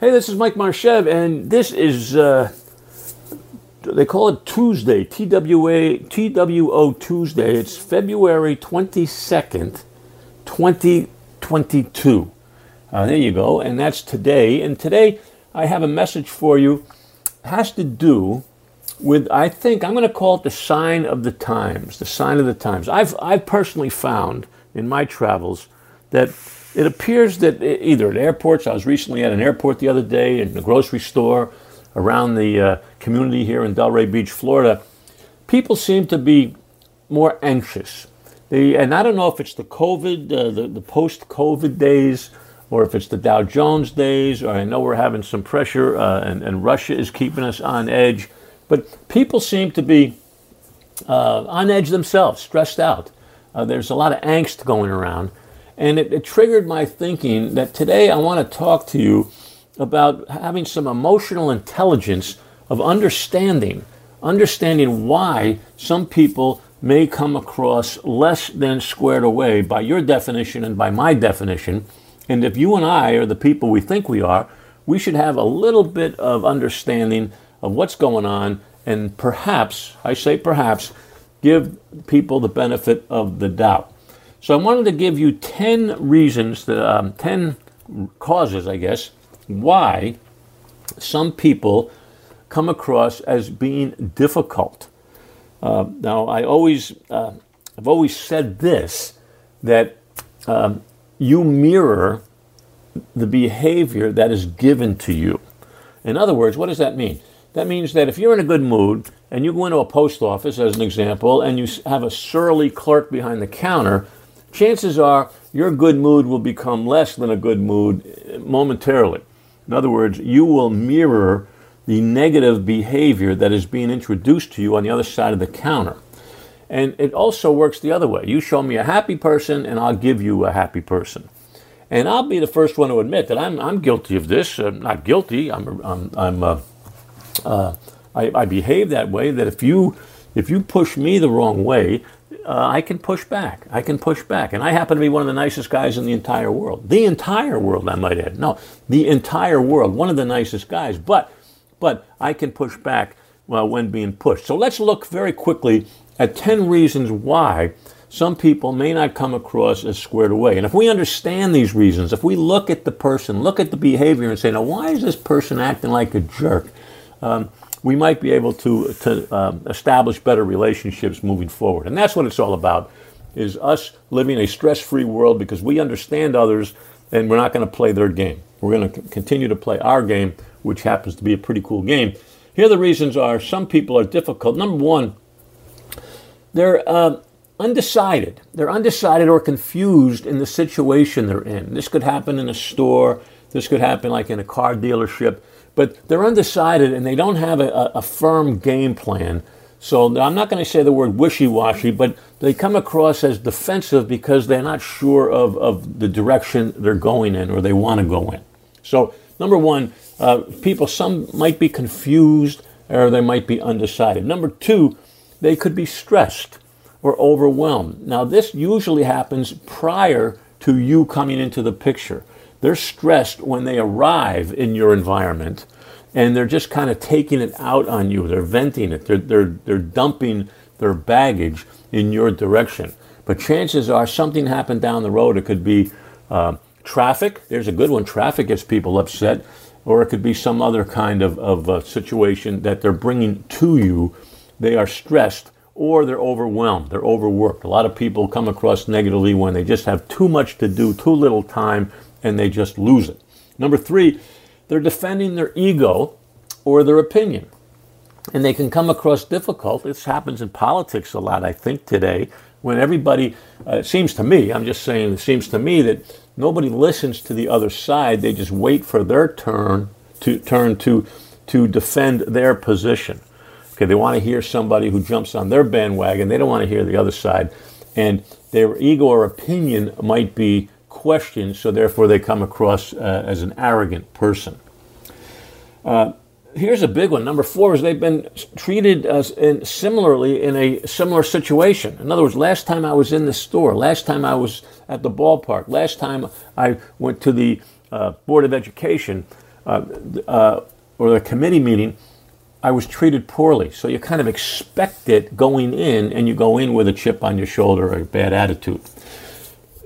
Hey, this is Mike Marchev, and this is, uh, they call it Tuesday, TWA, TWO Tuesday. It's February 22nd, 2022. Uh, there you go, and that's today. And today I have a message for you. It has to do with, I think, I'm going to call it the sign of the times, the sign of the times. I've, I've personally found in my travels that it appears that either at airports, I was recently at an airport the other day, in the grocery store, around the uh, community here in Delray Beach, Florida, people seem to be more anxious. They, and I don't know if it's the COVID, uh, the, the post COVID days, or if it's the Dow Jones days, or I know we're having some pressure uh, and, and, Russia is keeping us on edge. But people seem to be uh, on edge themselves, stressed out. Uh, there's a lot of angst going around. And it, it triggered my thinking that today I want to talk to you about having some emotional intelligence of understanding, understanding why some people may come across less than squared away by your definition and by my definition. And if you and I are the people we think we are, we should have a little bit of understanding of what's going on and perhaps, I say perhaps, give people the benefit of the doubt. So I wanted to give you 10 reasons, that, um, 10 causes, I guess, why some people come across as being difficult. Uh, now, I always, uh, I've always said this that um, you mirror the behavior that is given to you. In other words, what does that mean? That means that if you're in a good mood and you go into a post office, as an example, and you have a surly clerk behind the counter, chances are your good mood will become less than a good mood momentarily. In other words, you will mirror the negative behavior that is being introduced to you on the other side of the counter. And it also works the other way. You show me a happy person, and I'll give you a happy person. And I'll be the first one to admit that I'm, I'm guilty of this. I'm not guilty. I'm, I'm, I'm uh, uh, I, I behave that way. That if you if you push me the wrong way, uh, I can push back. I can push back. And I happen to be one of the nicest guys in the entire world. The entire world, I might add. No, the entire world. One of the nicest guys. But, but I can push back well, when being pushed. So let's look very quickly at 10 reasons why some people may not come across as squared away. And if we understand these reasons, if we look at the person, look at the behavior, and say, now, why is this person acting like a jerk? Um, we might be able to, to um, establish better relationships moving forward. And that's what it's all about, is us living a stress-free world because we understand others and we're not going to play their game. We're going to continue to play our game, which happens to be a pretty cool game. Here the reasons are some people are difficult. Number one, they're uh, undecided. They're undecided or confused in the situation they're in. This could happen in a store. This could happen like in a car dealership but they're undecided and they don't have a, a firm game plan. So I'm not going to say the word wishy-washy, but they come across as defensive because they're not sure of, of the direction they're going in or they want to go in. So number one, uh, people, some might be confused or they might be undecided. Number two, they could be stressed or overwhelmed. Now this usually happens prior to you coming into the picture. They're stressed when they arrive in your environment and they're just kind of taking it out on you. They're venting it. They're, they're, they're dumping their baggage in your direction. But chances are something happened down the road. It could be uh, traffic. There's a good one. Traffic gets people upset. Or it could be some other kind of, of uh, situation that they're bringing to you. They are stressed or they're overwhelmed. They're overworked. A lot of people come across negatively when they just have too much to do, too little time, and they just lose it. Number three, they're defending their ego or their opinion. And they can come across difficult. This happens in politics a lot, I think, today, when everybody, uh, it seems to me, I'm just saying, it seems to me that nobody listens to the other side. They just wait for their turn to turn to, to defend their position. Okay, they want to hear somebody who jumps on their bandwagon. They don't want to hear the other side. And their ego or opinion might be questions, so therefore they come across uh, as an arrogant person. Uh, here's a big one. Number four is they've been treated as in, similarly in a similar situation. In other words, last time I was in the store, last time I was at the ballpark, last time I went to the uh, Board of Education, uh, uh, or the committee meeting, I was treated poorly. So you kind of expect it going in, and you go in with a chip on your shoulder or a bad attitude.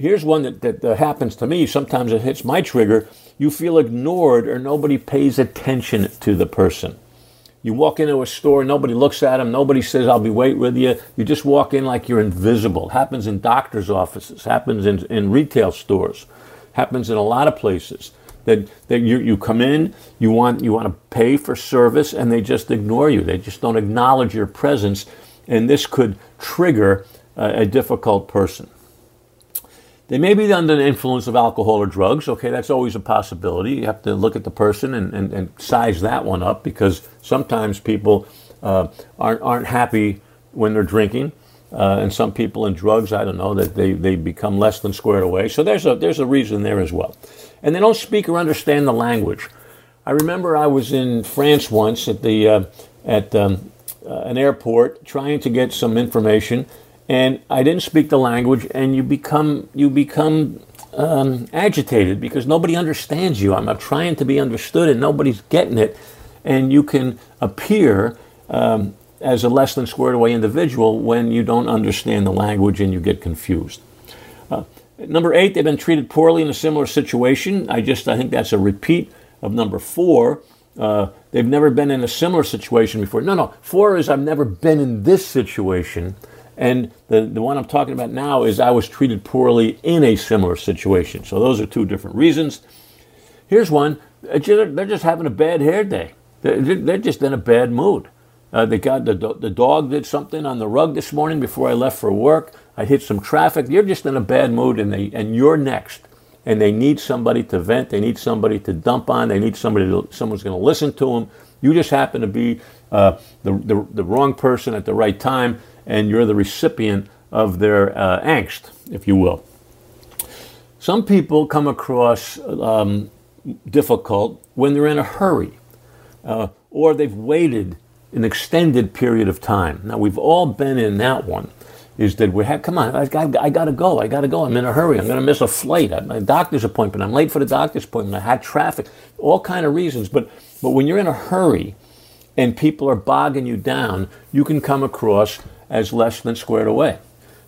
Here's one that, that, happens to me. Sometimes it hits my trigger. You feel ignored or nobody pays attention to the person. You walk into a store, nobody looks at them, nobody says, I'll be wait with you. You just walk in like you're invisible. Happens in doctor's offices, happens in, in retail stores, happens in a lot of places. That, that you, you come in, you want, you want to pay for service, and they just ignore you. They just don't acknowledge your presence, and this could trigger a, a difficult person. They may be under the influence of alcohol or drugs. Okay, that's always a possibility. You have to look at the person and, and, and size that one up because sometimes people uh, aren't, aren't happy when they're drinking. Uh, and some people in drugs, I don't know, that they, they become less than squared away. So there's a, there's a reason there as well. And they don't speak or understand the language. I remember I was in France once at, the, uh, at um, uh, an airport trying to get some information and I didn't speak the language, and you become you become um, agitated because nobody understands you. I'm, I'm, trying to be understood, and nobody's getting it, and you can appear um, as a less than squared away individual when you don't understand the language and you get confused. Uh, number eight, they've been treated poorly in a similar situation. I just I think that's a repeat of number four. Uh, they've never been in a similar situation before. No, no. Four is I've never been in this situation. And the, the one I'm talking about now is I was treated poorly in a similar situation. So those are two different reasons. Here's one they're just having a bad hair day, they're just in a bad mood. Uh, they got the, the dog did something on the rug this morning before I left for work. I hit some traffic. You're just in a bad mood, and they and you're next. And they need somebody to vent. They need somebody to dump on. They need somebody. To, someone's going to listen to them. You just happen to be uh, the, the the wrong person at the right time, and you're the recipient of their uh, angst, if you will. Some people come across um, difficult when they're in a hurry uh, or they've waited an extended period of time. Now, we've all been in that one. Is that we have, come on, I, got, I gotta go, I gotta go, I'm in a hurry, I'm gonna miss a flight, I'm a doctor's appointment, I'm late for the doctor's appointment, I had traffic, all kind of reasons. But, but when you're in a hurry and people are bogging you down, you can come across as less than squared away.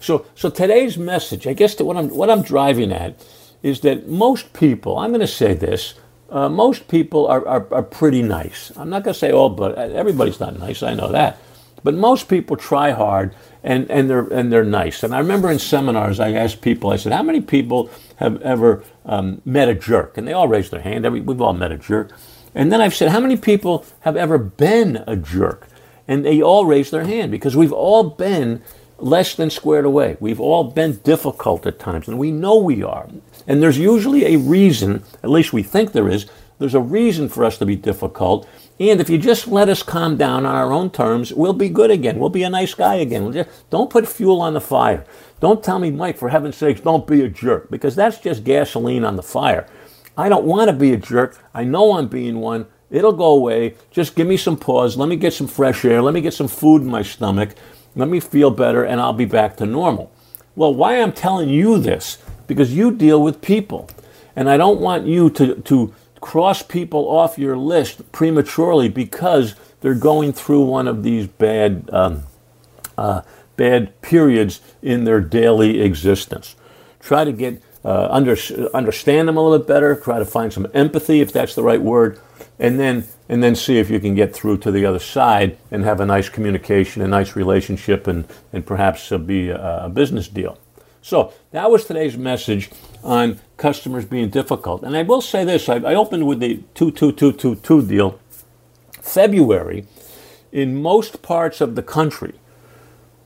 So, so today's message, I guess that what I'm, what I'm driving at is that most people, I'm going to say this, uh, most people are, are, are, pretty nice. I'm not going to say all, but everybody's not nice, I know that. But most people try hard and, and, they're, and they're nice. And I remember in seminars, I asked people, I said, how many people have ever um, met a jerk? And they all raised their hand. We've all met a jerk. And then I've said, how many people have ever been a jerk? And they all raised their hand because we've all been less than squared away. We've all been difficult at times, and we know we are. And there's usually a reason, at least we think there is, there's a reason for us to be difficult. And if you just let us calm down on our own terms, we'll be good again. We'll be a nice guy again. We'll just, don't put fuel on the fire. Don't tell me, Mike, for heaven's sakes, don't be a jerk, because that's just gasoline on the fire. I don't want to be a jerk. I know I'm being one. It'll go away. Just give me some pause. Let me get some fresh air. Let me get some food in my stomach. Let me feel better, and I'll be back to normal. Well, why I'm telling you this? Because you deal with people. And I don't want you to, to cross people off your list prematurely because they're going through one of these bad, um, uh, bad periods in their daily existence. Try to get uh, under, understand them a little bit better. Try to find some empathy, if that's the right word, and then and then see if you can get through to the other side and have a nice communication, a nice relationship, and and perhaps uh, be a, a business deal. So that was today's message on customers being difficult. And I will say this: I, I opened with the two two two two two deal. February, in most parts of the country,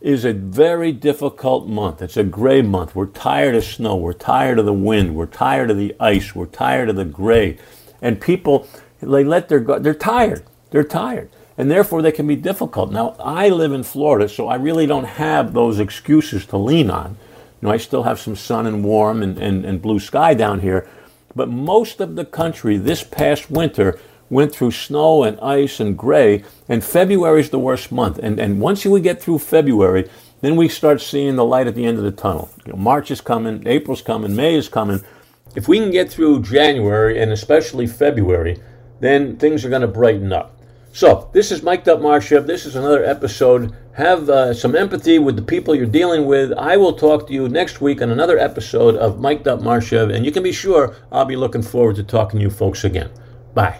is a very difficult month. It's a gray month. We're tired of snow. We're tired of the wind. We're tired of the ice. We're tired of the gray. And people, they let their, go, they're tired. They're tired. And therefore they can be difficult. Now, I live in Florida, so I really don't have those excuses to lean on. You know, I still have some sun and warm and, and, and blue sky down here. But most of the country this past winter went through snow and ice and gray, and February is the worst month. And, and once we get through February, then we start seeing the light at the end of the tunnel. You know, March is coming, April's coming, May is coming. If we can get through January and especially February, then things are going to brighten up. So, this is Mike Up Marchev. This is another episode. Have uh, some empathy with the people you're dealing with. I will talk to you next week on another episode of Mike Up Marchev, and you can be sure I'll be looking forward to talking to you folks again. Bye.